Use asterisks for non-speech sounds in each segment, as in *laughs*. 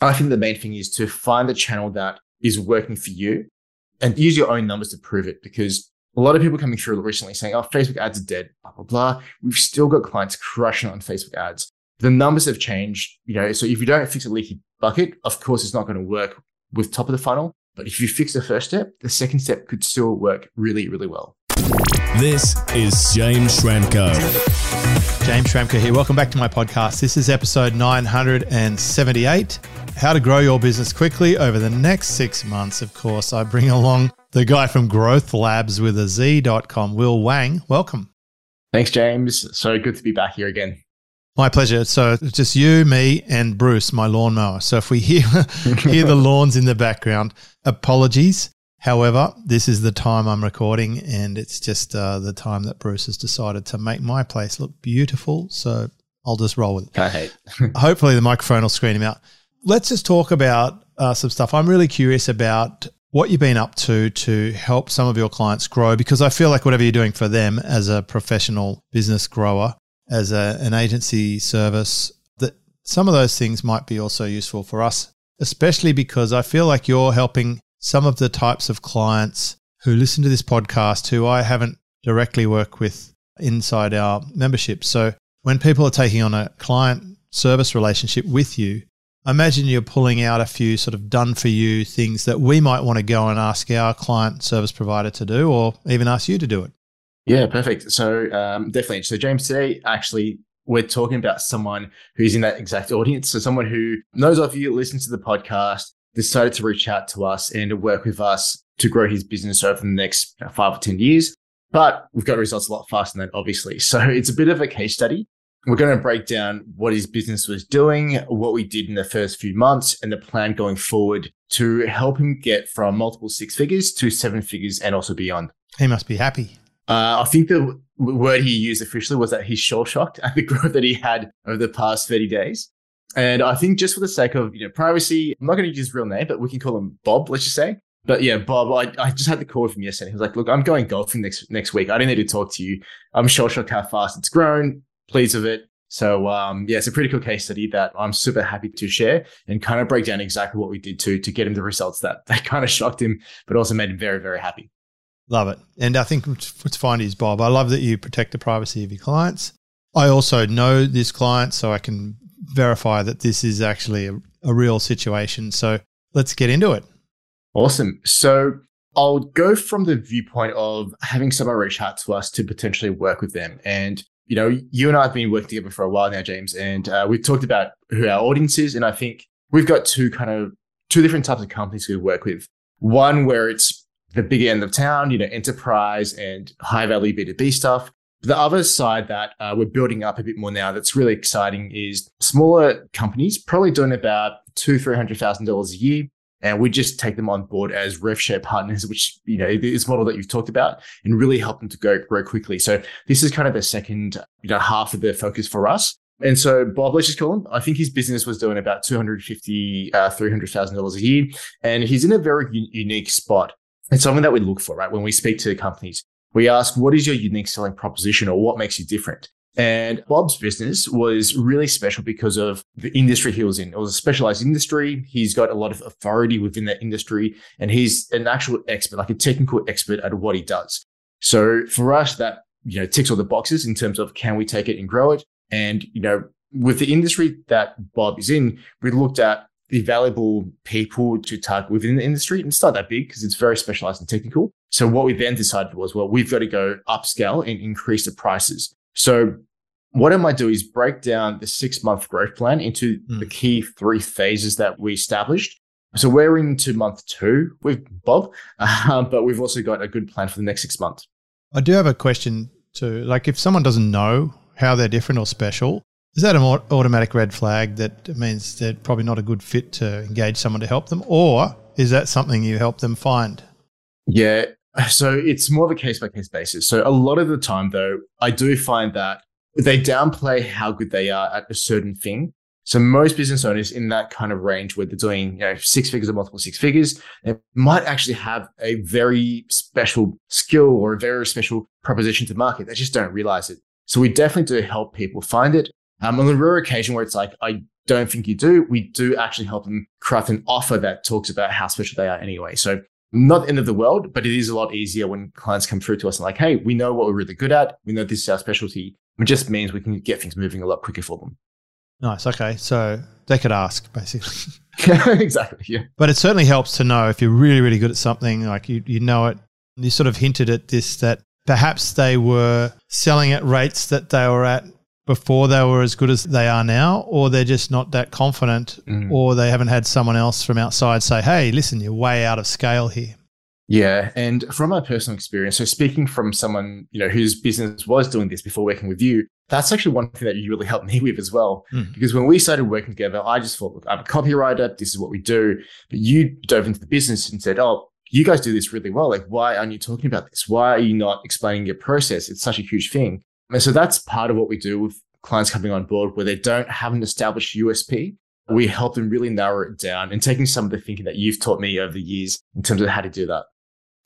I think the main thing is to find the channel that is working for you and use your own numbers to prove it because a lot of people coming through recently saying, oh, Facebook ads are dead, blah, blah, blah. We've still got clients crushing on Facebook ads. The numbers have changed, you know, so if you don't fix a leaky bucket, of course, it's not going to work with top of the funnel. But if you fix the first step, the second step could still work really, really well. This is James Schramko. James Schramko here. Welcome back to my podcast. This is episode 978 How to Grow Your Business Quickly over the next six months. Of course, I bring along the guy from Growth Labs with a Z.com, Will Wang. Welcome. Thanks, James. So good to be back here again. My pleasure. So it's just you, me, and Bruce, my lawnmower. So if we hear *laughs* hear the *laughs* lawns in the background, apologies. However, this is the time I'm recording, and it's just uh, the time that Bruce has decided to make my place look beautiful. So I'll just roll with it. Hate. *laughs* *laughs* Hopefully, the microphone will screen him out. Let's just talk about uh, some stuff. I'm really curious about what you've been up to to help some of your clients grow because I feel like whatever you're doing for them as a professional business grower, as a, an agency service, that some of those things might be also useful for us, especially because I feel like you're helping some of the types of clients who listen to this podcast who I haven't directly worked with inside our membership. So when people are taking on a client service relationship with you, imagine you're pulling out a few sort of done for you things that we might want to go and ask our client service provider to do, or even ask you to do it. Yeah, perfect. So um, definitely. So James, today actually we're talking about someone who's in that exact audience. So someone who knows of you, listens to the podcast, decided to reach out to us and to work with us to grow his business over the next five or 10 years. But we've got results a lot faster than that, obviously. *laughs* So it's a bit of a case study. We're going to break down what his business was doing, what we did in the first few months, and the plan going forward to help him get from multiple six figures to seven figures and also beyond. He must be happy. Uh, I think the word he used officially was that he's shell shocked at the *laughs* growth that he had over the past 30 days. And I think just for the sake of you know privacy, I'm not going to use his real name, but we can call him Bob. Let's just say. But yeah, Bob, I, I just had the call from yesterday. He was like, "Look, I'm going golfing next next week. I don't need to talk to you. I'm shell shocked how fast it's grown. Pleased with it. So um, yeah, it's a pretty cool case study that I'm super happy to share and kind of break down exactly what we did to to get him the results that that kind of shocked him, but also made him very very happy. Love it. And I think what's fine is Bob. I love that you protect the privacy of your clients. I also know this client, so I can verify that this is actually a, a real situation. So let's get into it. Awesome. So I'll go from the viewpoint of having someone reach out to us to potentially work with them. And, you know, you and I have been working together for a while now, James, and uh, we've talked about who our audience is. And I think we've got two kind of two different types of companies we work with. One where it's the big end of town, you know, enterprise and high value B2B stuff. The other side that uh, we're building up a bit more now that's really exciting is smaller companies, probably doing about two, three hundred thousand dollars a year. And we just take them on board as rev share partners, which, you know, this model that you've talked about and really help them to go grow quickly. So this is kind of the second, you know, half of the focus for us. And so Bob, let's just call him. I think his business was doing about $250,000, uh, $300,000 a year. And he's in a very u- unique spot. It's something that we look for, right? When we speak to companies, we ask, what is your unique selling proposition or what makes you different? And Bob's business was really special because of the industry he was in. It was a specialized industry. He's got a lot of authority within that industry and he's an actual expert, like a technical expert at what he does. So for us, that, you know, ticks all the boxes in terms of can we take it and grow it? And, you know, with the industry that Bob is in, we looked at the valuable people to target within the industry. And it's not that big because it's very specialized and technical. So what we then decided was, well, we've got to go upscale and increase the prices. So what I might do is break down the six month growth plan into mm. the key three phases that we established. So we're into month two with Bob, uh, but we've also got a good plan for the next six months. I do have a question too. Like if someone doesn't know how they're different or special, is that an automatic red flag that means they're probably not a good fit to engage someone to help them? Or is that something you help them find? Yeah. So it's more of a case by case basis. So a lot of the time, though, I do find that they downplay how good they are at a certain thing. So most business owners in that kind of range where they're doing, you know, six figures or multiple six figures, they might actually have a very special skill or a very special proposition to market. They just don't realize it. So we definitely do help people find it Um, on the rare occasion where it's like, I don't think you do, we do actually help them craft an offer that talks about how special they are anyway. So not the end of the world, but it is a lot easier when clients come through to us and like, hey, we know what we're really good at. We know this is our specialty. It just means we can get things moving a lot quicker for them. Nice. Okay. So they could ask basically. *laughs* *laughs* exactly. Yeah. But it certainly helps to know if you're really, really good at something, like you, you know it. You sort of hinted at this that perhaps they were selling at rates that they were at before they were as good as they are now, or they're just not that confident, mm. or they haven't had someone else from outside say, hey, listen, you're way out of scale here. Yeah, and from my personal experience, so speaking from someone you know whose business was doing this before working with you, that's actually one thing that you really helped me *laughs* with as well. Mm. Because when we started working together, I just thought, look, I'm a copywriter. This is what we do. But you dove into the business and said, oh, you guys do this really well. Like, why aren't you talking about this? Why are you not explaining your process? It's such a huge thing. And so that's part of what we do with clients coming on board where they don't have an established USP. We help them really narrow it down and taking some of the thinking that you've taught me over the years in terms of how to do that.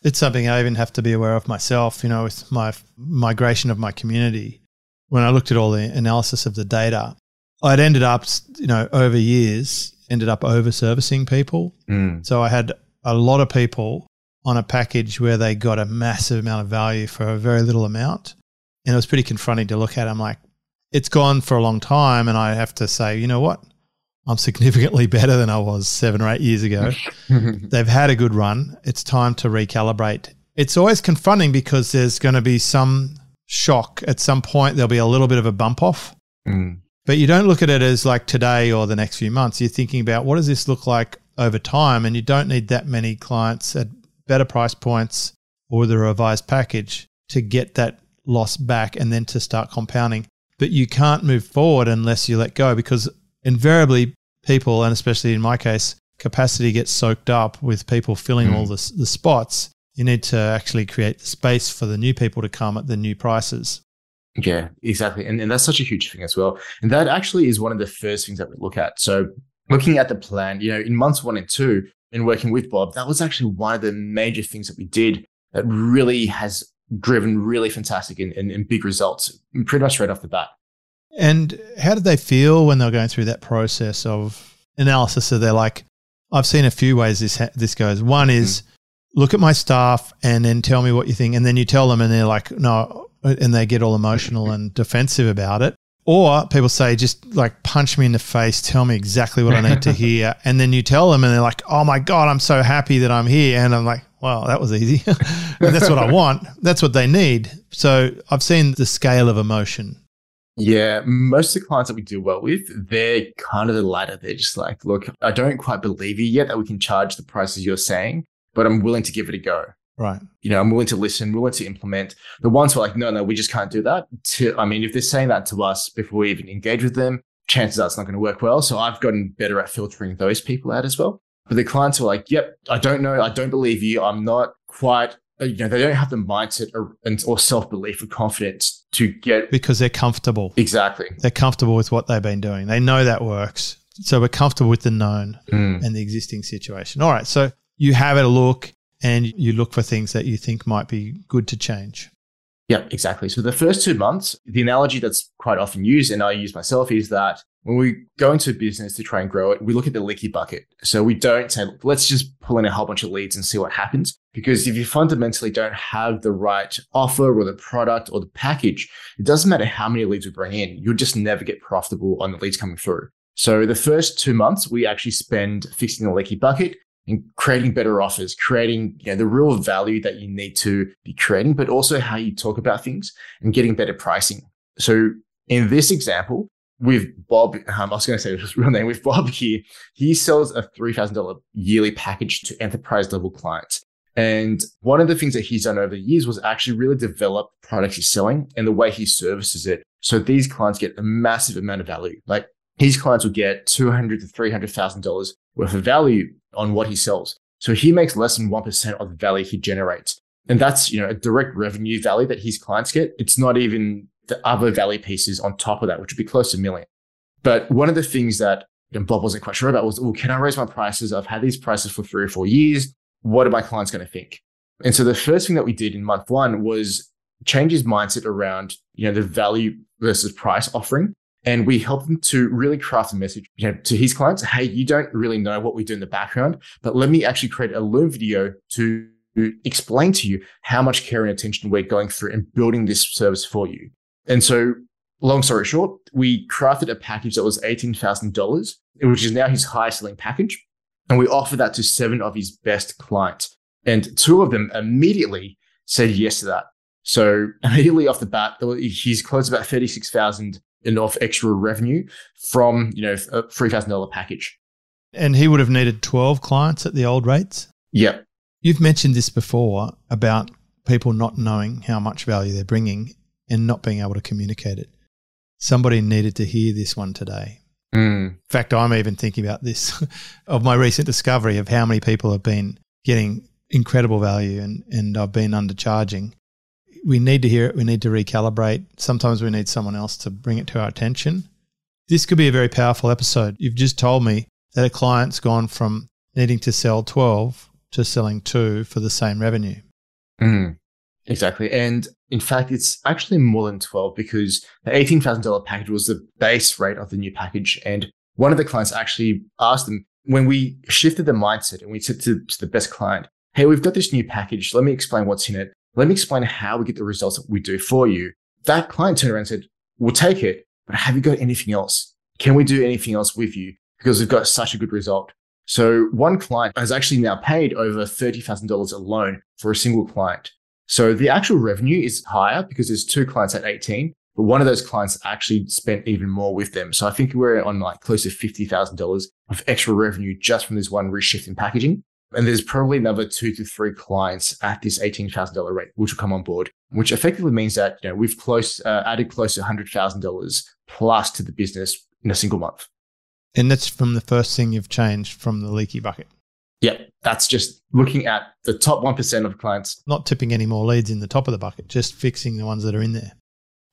It's something I even have to be aware of myself, you know, with my migration of my community. When I looked at all the analysis of the data, I'd ended up, you know, over years, ended up over servicing people. Mm. So I had a lot of people on a package where they got a massive amount of value for a very little amount. And it was pretty confronting to look at. I'm like, it's gone for a long time. And I have to say, you know what? I'm significantly *laughs* better than I was seven or eight years ago. *laughs* They've had a good run. It's time to recalibrate. It's always confronting because there's going to be some shock at some point. There'll be a little bit of a bump off. Mm. But you don't look at it as like today or the next few months. You're thinking about what does this look like over time? And you don't need that many clients at better price points or the revised package to get that loss back and then to start compounding. But you can't move forward unless you let go because invariably people, and especially in my case, capacity gets soaked up with people filling mm. all the, the spots. You need to actually create the space for the new people to come at the new prices. Yeah, exactly. And, and that's such a huge thing as well. And that actually is one of the first things that we look at. So looking at the plan, you know, in months one and two, in working with Bob, that was actually one of the major things that we did that really has driven really fantastic and, and, and big results pretty much right off the bat. And how did they feel when they were going through that process of analysis? So they're like, I've seen a few ways this ha- this goes. One is mm-hmm. look at my staff and then tell me what you think, and then you tell them, and they're like, no, and they get all emotional and defensive about it. Or people say, just like punch me in the face, tell me exactly what I need to *laughs* hear. And then you tell them, and they're like, oh my God, I'm so happy that I'm here. And I'm like, well, that was easy. *laughs* that's what I want. That's what they need. So I've seen the scale of emotion. Yeah, most of the clients that we deal well with, they're kind of the latter. They're just like, look, I don't quite believe you yet that we can charge the prices you're saying, but I'm willing to give it a go. Right. You know, I'm willing to listen, willing to implement. The ones who are like, no, no, we just can't do that. To, I mean, if they're saying that to us before we even engage with them, chances are it's not going to work well. So I've gotten better at filtering those people out as well. But the clients are like, yep, I don't know. I don't believe you. I'm not quite, uh, you know, they don't have the mindset or, or self belief or confidence to get. Because they're comfortable. Exactly. They're comfortable with what they've been doing. They know that works. So we're comfortable with the known mm. and the existing situation. All right. So you have a look and you look for things that you think might be good to change. Yeah, exactly. So the first two months, the analogy that's quite often used, and I use myself, is that when we go into a business to try and grow it, we look at the leaky bucket. So we don't say, let's just pull in a whole bunch of leads and see what happens. Because if you fundamentally don't have the right offer or the product or the package, it doesn't matter how many leads we bring in, you'll just never get profitable on the leads coming through. So the first two months, we actually spend fixing the leaky bucket and creating better offers, creating you know, the real value that you need to be creating, but also how you talk about things and getting better pricing. So in this example, with Bob, um, I was going to say his real name, with Bob here, he sells a $3,000 yearly package to enterprise level clients. And one of the things that he's done over the years was actually really develop products he's selling and the way he services it. So these clients get a massive amount of value. Like his clients will get $200 to $300,000 worth of value on what he sells. So he makes less than 1% of the value he generates. And that's, you know, a direct revenue value that his clients get. It's not even the other value pieces on top of that, which would be close to a million. But one of the things that Bob wasn't quite sure about was, well, can I raise my prices? I've had these prices for three or four years. What are my clients going to think? And so the first thing that we did in month one was change his mindset around, you know, the value versus price offering And we helped him to really craft a message you know, to his clients. Hey, you don't really know what we do in the background, but let me actually create a Loom video to explain to you how much care and attention we're going through and building this service for you. And so, long story short, we crafted a package that was $18,000, which is now his highest selling package. And we offered that to seven of his best clients. And two of them immediately said yes to that. So *laughs* immediately off the bat, he's closed about 36,000 enough extra revenue from, you know, a $3,000 package. And he would have needed 12 clients at the old rates? Yep. You've mentioned this before about people not knowing how much value they're bringing and not being able to communicate it. Somebody needed to hear this one today. Mm. In fact, I'm even thinking about this *laughs* of my recent discovery of how many people have been getting incredible value and, and I've been undercharging we need to hear it. We need to recalibrate. Sometimes we need someone else to bring it to our attention. This could be a very powerful episode. You've just told me that a client's gone from needing to sell 12 to selling two for the same revenue. Mm, exactly. And in fact, it's actually more than 12 because the $18,000 package was the base rate of the new package. And one of the clients actually asked them when we shifted the mindset and we said to, to the best client, Hey, we've got this new package. Let me explain what's in it. Let me explain how we get the results that we do for you. That client turned around and said, We'll take it, but have you got anything else? Can we do anything else with you? Because we've got such a good result. So one client has actually now paid over $30,000 alone for a single client. So the actual revenue is higher because there's two clients at 18, but one of those clients actually spent even more with them. So I think we're on like close to $50,000 of extra revenue just from this one reshift in packaging. And there's probably another two to three clients at this $18,000 rate, which will come on board, which effectively means that, you know, we've close, uh, added close to $100,000 plus to the business in a single month. And that's from the first thing you've changed from the leaky bucket. Yeah, that's just looking at the top 1% of clients. Not tipping any more leads in the top of the bucket, just fixing the ones that are in there.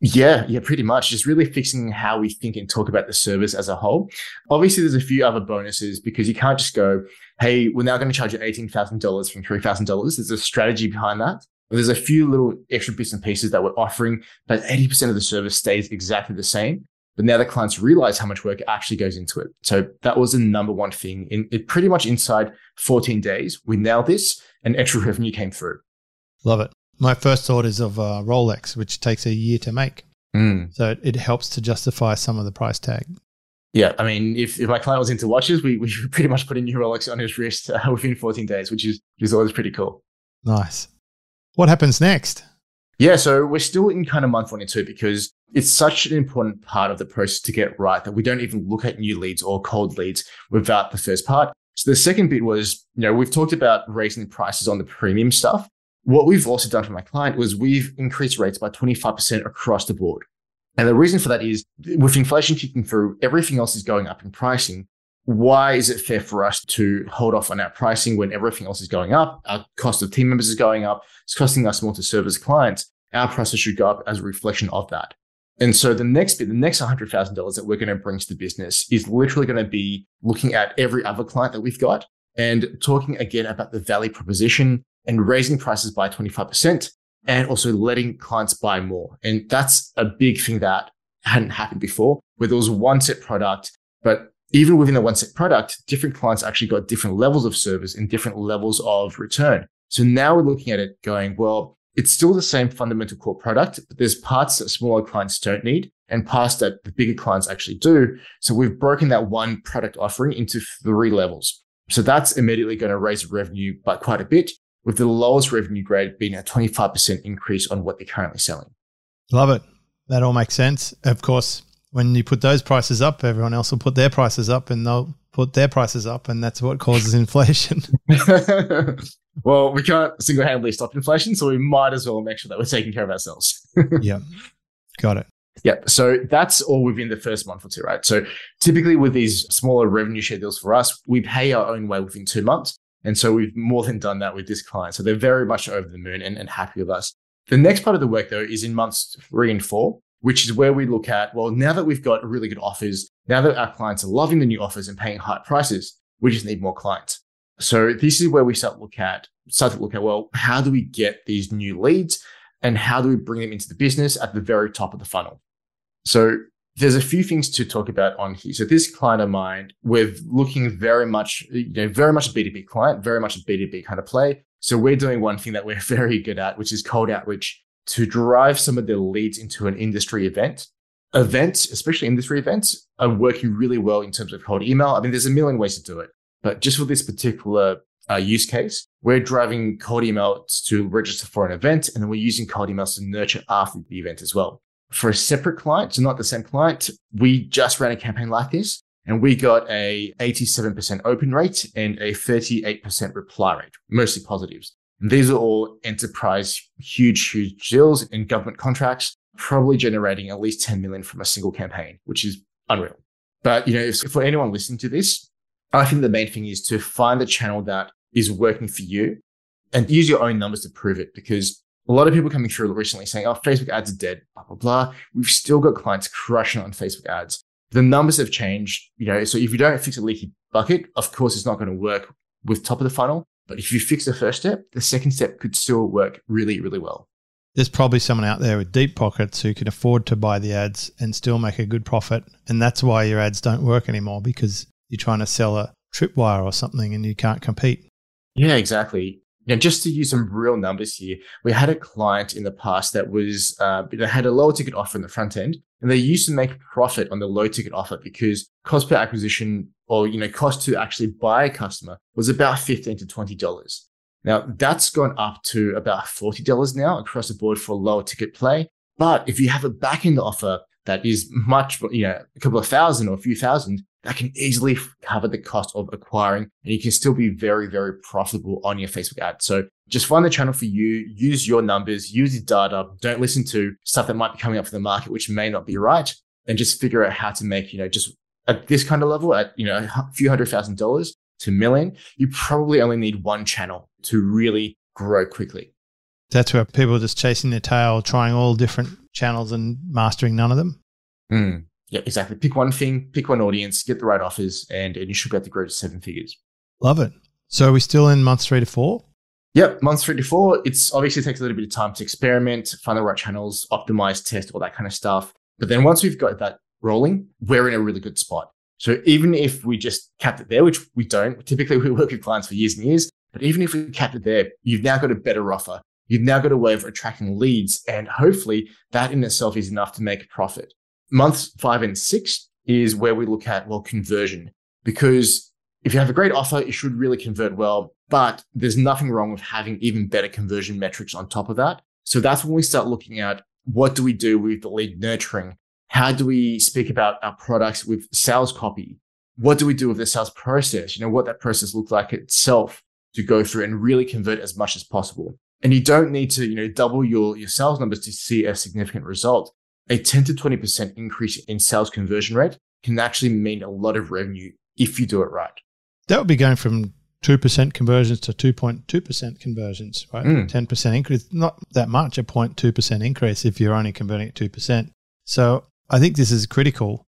Yeah, yeah, pretty much. Just really fixing how we think and talk about the service as a whole. Obviously, there's a few other bonuses because you can't just go, hey, we're now going to charge you $18,000 from $3,000. There's a strategy behind that. There's a few little extra bits and pieces that we're offering, but 80% of the service stays exactly the same. But now the clients realize how much work actually goes into it. So that was the number one thing. In it pretty much inside 14 days, we nailed this and extra revenue came through. Love it. My first thought is of uh, Rolex, which takes a year to make. Mm. So it, helps to justify some of the price tag. Yeah, I mean, if, if my client was into watches, we, we *laughs* pretty much put a new Rolex on his wrist uh, within 14 days, which is, which is always pretty cool. Nice. What happens next? Yeah, so we're still in kind of month one and two because it's such an important part of the process to get right that we don't even look at new leads or cold leads without the first part. So the second bit was, you know, we've talked about raising prices on the premium stuff. What we've also done for my client was we've increased rates by 25% across the board. And the reason for that is with inflation kicking through, everything else is going up in pricing. Why is it fair for us to hold off on our pricing when everything else is going up? Our cost of team members is going up. It's costing us more to service clients. Our prices should go up as a reflection of that. And so the next bit, the next $100,000 that we're going to bring to the business is literally going to be looking at every other client that we've got and talking again about the value proposition, and raising prices by 25% and also letting clients buy more. And that's a big thing that hadn't happened before where there was one set product, but even within the one set product, different clients actually got different levels of service and different levels of return. So now we're looking at it going, well, it's still the same fundamental core product, but there's parts that smaller clients don't need and parts that the bigger clients actually do. So we've broken that one product offering into three levels. So that's immediately going to raise revenue by quite a bit with the lowest revenue grade being a 25% increase on what they're currently selling. Love it. That all makes sense. Of course, when you put those prices up, everyone else will put their prices up and they'll put their prices up, and that's what causes inflation. *laughs* *laughs* well, we can't single handedly stop inflation, so we might as well make sure that we're taking care of ourselves. *laughs* yeah. Got it. Yeah. So that's all within the first month or two, right? So typically with these smaller revenue share deals for us, we pay our own way within two months. And so we've more than done that with this client. So they're very much over the moon and, and happy with us. The next part of the work though is in months three and four, which is where we look at, well, now that we've got really good offers, now that our clients are loving the new offers and paying high prices, we just need more clients. So this is where we start to look at, start to look at, well, how do we get these new leads and how do we bring them into the business at the very top of the funnel? So there's a few things to talk about on here. So this client of mine, we're looking very much, you know, very much a B2B client, very much a B2B kind of play. So we're doing one thing that we're *laughs* very good at, which is cold outreach to drive some of the leads into an industry event. Events, especially industry events, are working really well in terms of cold email. I mean, there's a million ways to do it, but just for this particular uh, use case, we're driving cold emails to register for an event, and then we're using cold emails to nurture after the event as well. For a separate client, so not the same client, we just ran a campaign like this, and we got a 87% open rate and a 38% reply rate, mostly positives. And these are all enterprise, huge, huge deals in government contracts, probably generating at least 10 million from a single campaign, which is unreal. But, you know, for anyone listening to this, I think the main thing is to find the channel that is working for you and use your own numbers to prove it because a lot of people coming through recently saying, oh, Facebook ads are dead, blah, blah, blah. We've still got clients crushing on Facebook ads. The numbers have changed, you know, so if you don't fix a leaky bucket, of course, it's not going to work with top of the funnel. But if you fix the first step, the second step could still work really, really well. There's probably someone out there with deep pockets who can afford to buy the ads and still make a good profit. And that's why your ads don't work anymore because you're trying to sell a tripwire or something and you can't compete. Yeah, exactly. Now, just to use some real numbers here, we had a client in the past that was uh, that had a lower ticket offer in the front end, and they used to make profit on the low ticket offer because cost per acquisition or you know cost to actually buy a customer was about fifteen to twenty dollars. Now that's gone up to about forty dollars now across the board for lower ticket play. But if you have a back end offer that is much, you know, a couple of thousand or a few thousand, that can easily cover the cost of acquiring and you can still be very, very profitable on your Facebook ad. So just find the channel for you, use your numbers, use your data. Don't listen to stuff that might be coming up for the market, which may not be right. And just figure out how to make, you know, just at this kind of level, at, you know, a few hundred thousand dollars to million, you probably only need one channel to really grow quickly. That's where people are just chasing their tail, trying all different channels and mastering none of them. Mm. Yeah, exactly. Pick one thing, pick one audience, get the right offers, and, and you should be able to grow to seven figures. Love it. So are we still in months three to four? Yep, months three to four. It's obviously takes a little bit of time to experiment, find the right channels, optimize, test, all that kind of stuff. But then once we've got that rolling, we're in a really good spot. So even if we just capped it there, which we don't, typically we work with clients for years and years, but even if we capped it there, you've now got a better offer. You've now got a way of attracting leads. And hopefully that in itself is enough to make a profit months five and six is where we look at, well, conversion. Because if you have a great offer, it should really convert well. But there's nothing wrong with having even better conversion metrics on top of that. So that's when we start looking at what do we do with the lead nurturing? How do we speak about our products with sales copy? What do we do with the sales process? You know, what that process looks like itself to go through and really convert as much as possible. And you don't need to, you know, double your, your sales numbers to see a significant result a 10 to 20% increase in sales conversion rate can actually mean a lot of revenue if you do it right. That would be going from 2% conversions to 2.2% conversions, right? Mm. 10% increase, not that much, a 0.2% increase if you're only converting at 2%. So I think this is critical.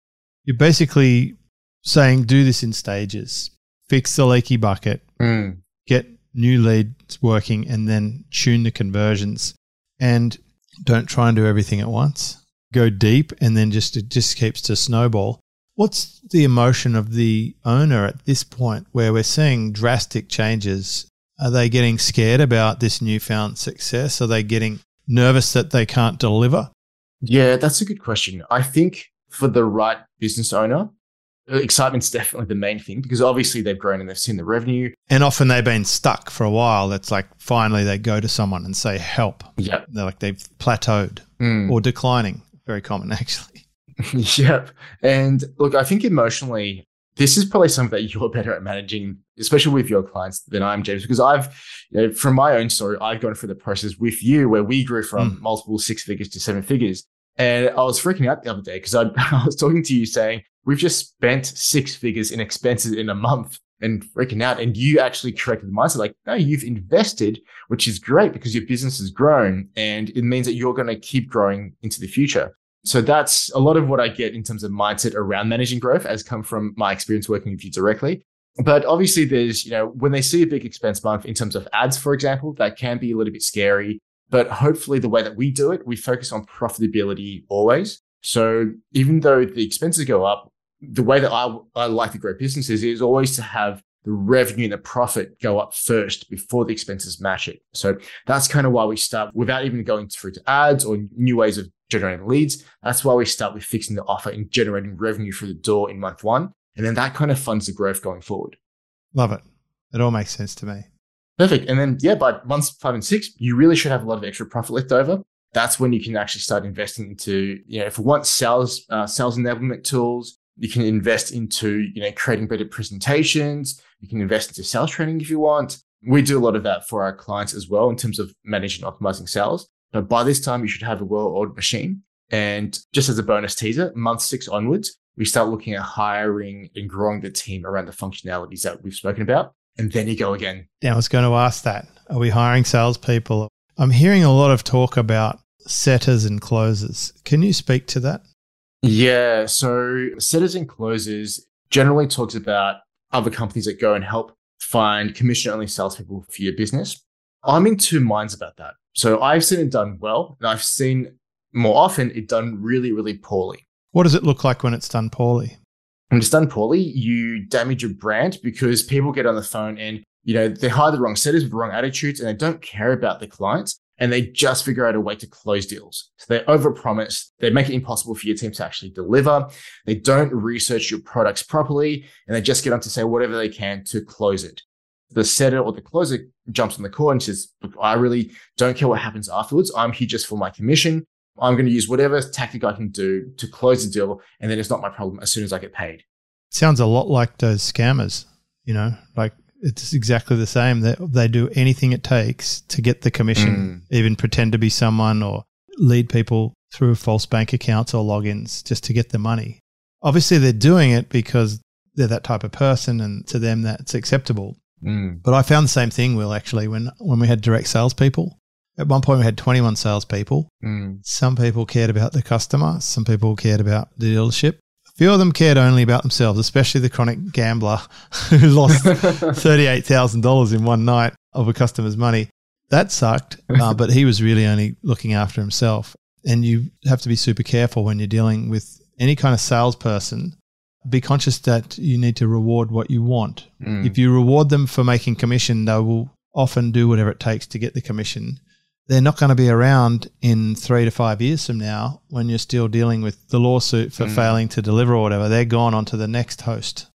You're basically saying do this in stages, fix the leaky bucket, mm. get new leads working, and then tune the conversions. And don't try and do everything at once go deep and then just it just keeps to snowball. What's the emotion of the owner at this point where we're seeing drastic changes? Are they getting scared about this newfound success? Are they getting nervous that they can't deliver? Yeah, that's a good question. I think for the right business owner, excitement's *laughs* definitely the main thing because obviously they've grown and they've seen the revenue. And often they've been stuck for a while. It's like finally they go to someone and say, help. Yeah. They're like they've plateaued mm. or declining very common *laughs* actually. *laughs* yep. And look, I think emotionally, this is probably something that you're better at managing, especially with your clients than I'm, James, because I've, you know, from my own story, I've gone through the process with you where we grew from mm. multiple six figures to seven figures. And I was freaking out the other day because I, *laughs* I was talking to you saying, we've just spent six figures in expenses in a month and freaking out. And you actually corrected the mindset like, no, you've invested, which is great because your business has grown and it means that you're going to keep growing into the future. So that's a lot of what I get in terms of mindset around managing growth has come from my experience working with you directly. But obviously there's, you know, when they see a big expense month in terms of ads, for example, that can be a little bit scary. But hopefully the way that we do it, we focus on profitability always. So even though the expenses go up, the way that I, I like to grow businesses is always to have the revenue and the profit go up first before the expenses match it. So that's kind of why we start without even going through to ads or new ways of generating leads. That's why we start with fixing the offer and generating revenue through the door in month one. And then that kind of funds the growth going forward. Love it. It all makes sense to me. Perfect. And then, yeah, by months five and six, you really should have a lot of extra profit left over. That's when you can actually start investing into, you know, if you want sales, uh, sales enablement tools, you can invest into, you know, creating better presentations. You can invest into sales training if you want. We do a lot of that for our clients as well in terms of managing and optimizing sales. But by this time, you should have a well-oiled machine. And just as a bonus teaser, month six onwards, we start looking at hiring and growing the team around the functionalities that we've spoken about. And then you go again. Yeah, I was going to ask that. Are we hiring salespeople? I'm hearing a lot of talk about setters and closers. Can you speak to that? Yeah. So setters and closers generally talks about other companies that go and help find commission only salespeople for your business. I'm in two minds about that. So I've seen it done well, and I've seen more often it done really, really poorly. What does it look like when it's done poorly? When it's done poorly, you damage your brand because people get on the phone and you know they hire the wrong setters with the wrong attitudes and they don't care about the clients and they just figure out a way to close deals. So they overpromise, they make it impossible for your team to actually deliver. They don't research your products properly, and they just get on to say whatever they can to close it. The setter or the closer jumps on the call and says, I really don't care what happens afterwards. I'm here just for my commission. I'm going to use whatever tactic I can do to close the deal, and then it's not my problem as soon as I get paid. Sounds a lot like those scammers, you know, like it's exactly the same. They, they do anything it takes to get the commission, mm. even pretend to be someone or lead people through false bank accounts or logins just to get the money. Obviously, they're doing it because they're that type of person and to them that's acceptable. Mm. But I found the same thing, Will, actually, when, when we had direct salespeople. At one point, we had 21 salespeople. Mm. Some people cared about the customer, some people cared about the dealership, A few of them cared only about themselves, especially the chronic gambler *laughs* who lost *laughs* $38,000 in one night of a customer's money. That sucked, uh, *laughs* but he was really only looking after himself. And you have to be super careful when you're dealing with any kind of salesperson. Be conscious that you need to reward what you want. Mm. If you reward them for making commission, they will often do whatever it takes to get the commission they're not going to be around in three to five years from now when you're still dealing with the lawsuit for mm. failing to deliver or whatever. They're gone on to the next host.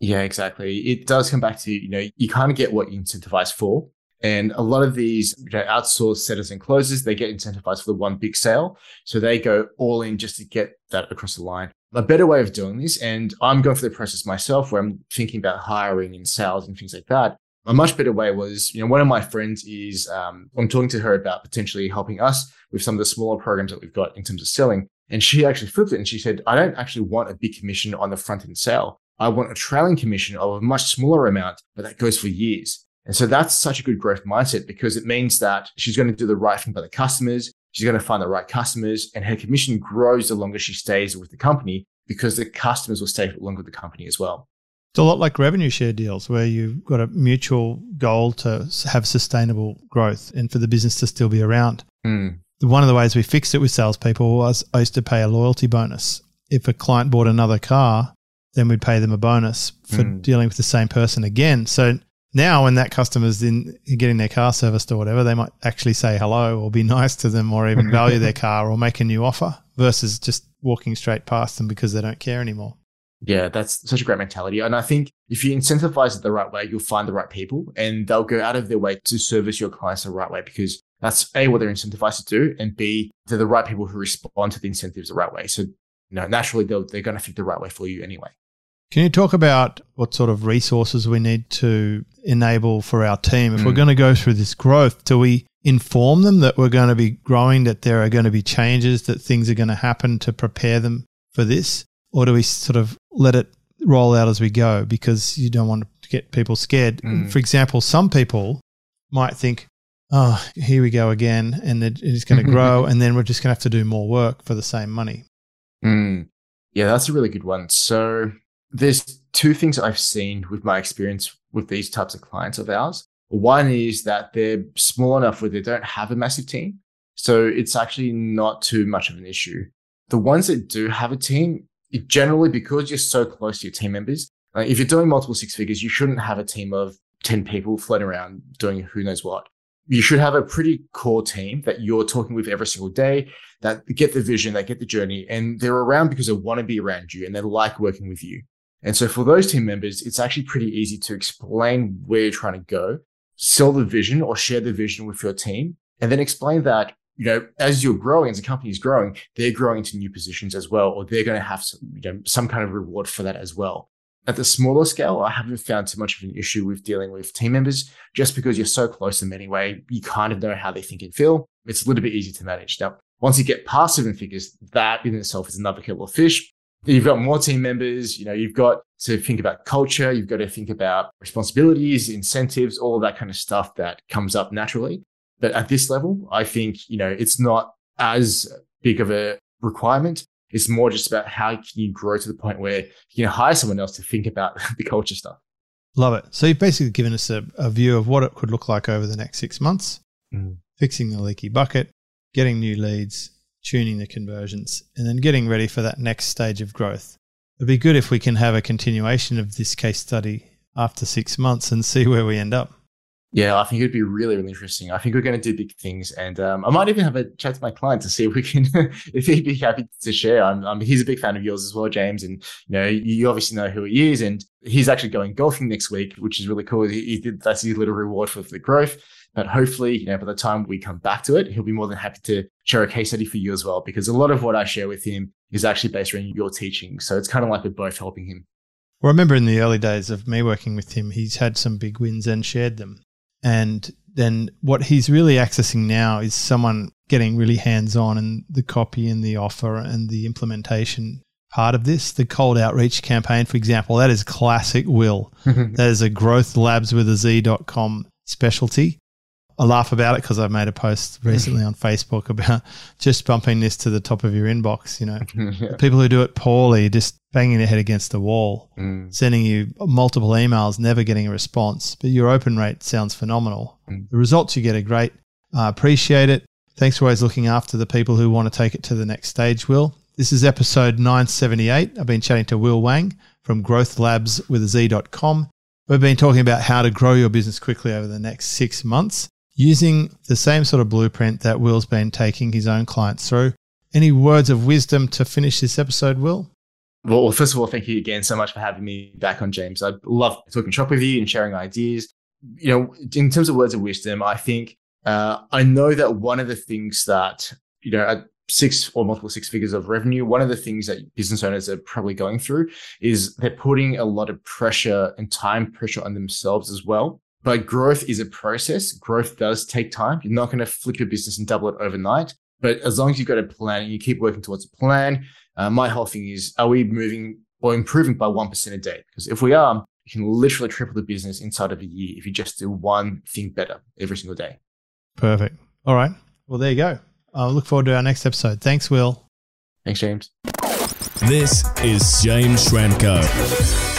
Yeah, exactly. It does come back to, you know, you kind of get what you incentivize for. And a lot of these you know, outsourced setters and closers, they get incentivized for the one big sale. So they go all in just to get that across the line. A better way of doing this, and I'm going through the process myself where I'm thinking about hiring and sales and things like that, a much better way was, you know, one of my friends is, um, I'm talking to her about potentially helping us with some of the smaller programs that we've got in terms of selling. And she actually flipped it and she said, I don't actually want a big commission on the front end sale. I want a trailing commission of a much smaller amount, but that goes for years. And so that's such a good growth mindset because it means that she's going to do the right thing by the customers. She's going to find the right customers and her commission grows the longer she stays with the company because the customers will stay longer with the company as well. It's a lot like revenue share deals where you've got a mutual goal to have sustainable growth and for the business to still be around. Mm. One of the ways we fixed it with salespeople was I used to pay a loyalty bonus. If a client bought another car, then we'd pay them a bonus for mm. dealing with the same person again. So now when that customer's in getting their car serviced or whatever, they might actually say hello or be *laughs* nice to them or even value their *laughs* car or make a new offer versus just walking straight past them because they don't care anymore. Yeah, that's such a great mentality. And I think if you incentivize it the right way, you'll find the right people and they'll go out of their way to service your clients the right way because that's A, what they're incentivized to do, and B, they're the right people who respond to the incentives the right way. So, you know, naturally, they're, they're going to fit the right way for you anyway. Can you talk about what sort of resources we need to enable for our team? If mm. we're going to go through this growth, do we inform them that we're going to be growing, that there are going to be changes, that things are going to happen to prepare them for this? Or do we sort of let it roll out as we go because you don't want to get people scared. Mm. For example, some people might think, oh, here we go again, and it's going *laughs* to grow, and then we're just going to have to do more work for the same money. Mm. Yeah, that's a really good one. So there's two things I've seen with my experience with these types of clients of ours. One is that they're small enough where they don't have a massive team. So it's actually not too much of an issue. the ones that do have a team, generally because you're so close to your team members, like if you're doing multiple six figures, you shouldn't have a team of 10 people floating around doing who knows what. You should have a pretty core team that you're talking with every single day that get the vision, they get the journey, and they're around because they want to be around you and they like working with you. And so for those team members, it's actually pretty easy to explain where you're trying to go, sell the vision or share the vision with your team, and then explain that, you know, as you're growing, as the company is growing, they're growing into new positions as well, or they're going to have some, you know, some kind of reward for that as well. At the smaller scale, I haven't found too much of an issue with dealing with team members just because you're so close to them anyway. You kind of know how they think and feel. It's a little bit easier to manage. Now, once you get past seven figures, that in itself is another kettle of fish. You've got more team members, you know, you've got to think about culture, you've got to think about responsibilities, incentives, all of that kind of stuff that comes up naturally. But at this level, I think, you know, it's not as big of a requirement. It's more just about how can you grow to the point where you can hire someone else to think about *laughs* the culture stuff. Love it. So you've basically given us a, a view of what it could look like over the next six months, mm. fixing the leaky bucket, getting new leads, tuning the conversions, and then getting ready for that next stage of growth. It'd be good if we can have a continuation of this case study after six months and see where we end up. Yeah, I think it'd be really, really interesting. I think we're going to do big things, and um, I might even have a chat to my client to see if we can, *laughs* if he'd be happy to share. I'm, I'm, he's a big fan of yours as well, James, and you know, you obviously know who he is, and he's actually going golfing next week, which is really cool. He, he did that's his little reward for, for the growth. But hopefully, you know, by the time we come back to it, he'll be more than happy to share a case study for you as well, because a lot of what I share with him is actually based around your teaching. So it's kind of like we're both helping him. Well, I remember in the early days of me working with him, he's had some big wins and shared them. And then what he's really accessing now is someone getting really hands on and the copy and the offer and the implementation part of this. The cold outreach campaign, for example, that is classic Will. *laughs* that is a growth labs with a Z.com specialty. I laugh about it because I made a post *laughs* recently on Facebook about just bumping this to the top of your inbox. You know, *laughs* yeah. people who do it poorly, just banging their head against the wall, mm. sending you multiple emails, never getting a response. But your open rate sounds phenomenal. Mm. The results you get are great. I appreciate it. Thanks for always looking after the people who want to take it to the next stage, Will. This is episode 978. I've been chatting to Will Wang from Growth Labs with a Z.com. We've been talking about how to grow your business quickly over the next six months using the same sort of blueprint that Will's been taking his own clients through. Any words of wisdom to finish this episode, Will? Well, first of all, thank you again so much for having me back on, James. I love talking shop with you and sharing ideas. You know, in terms of words of wisdom, I think uh, I know that one of the things that, you know, at six or multiple six figures of revenue, one of the things that business owners are probably going through is they're putting a lot of pressure and time pressure on themselves as well. But growth is a process. Growth does take time. You're not going to flip your business and double it overnight. But as long as you've got a plan and you keep working towards a plan, uh, my whole thing is, are we moving or improving by 1% a day? Because if we are, you can literally triple the business inside of a year if you just do one thing better every single day. Perfect. All right. Well, there you go. I look forward to our next episode. Thanks, Will. Thanks, James. This is James Schramko.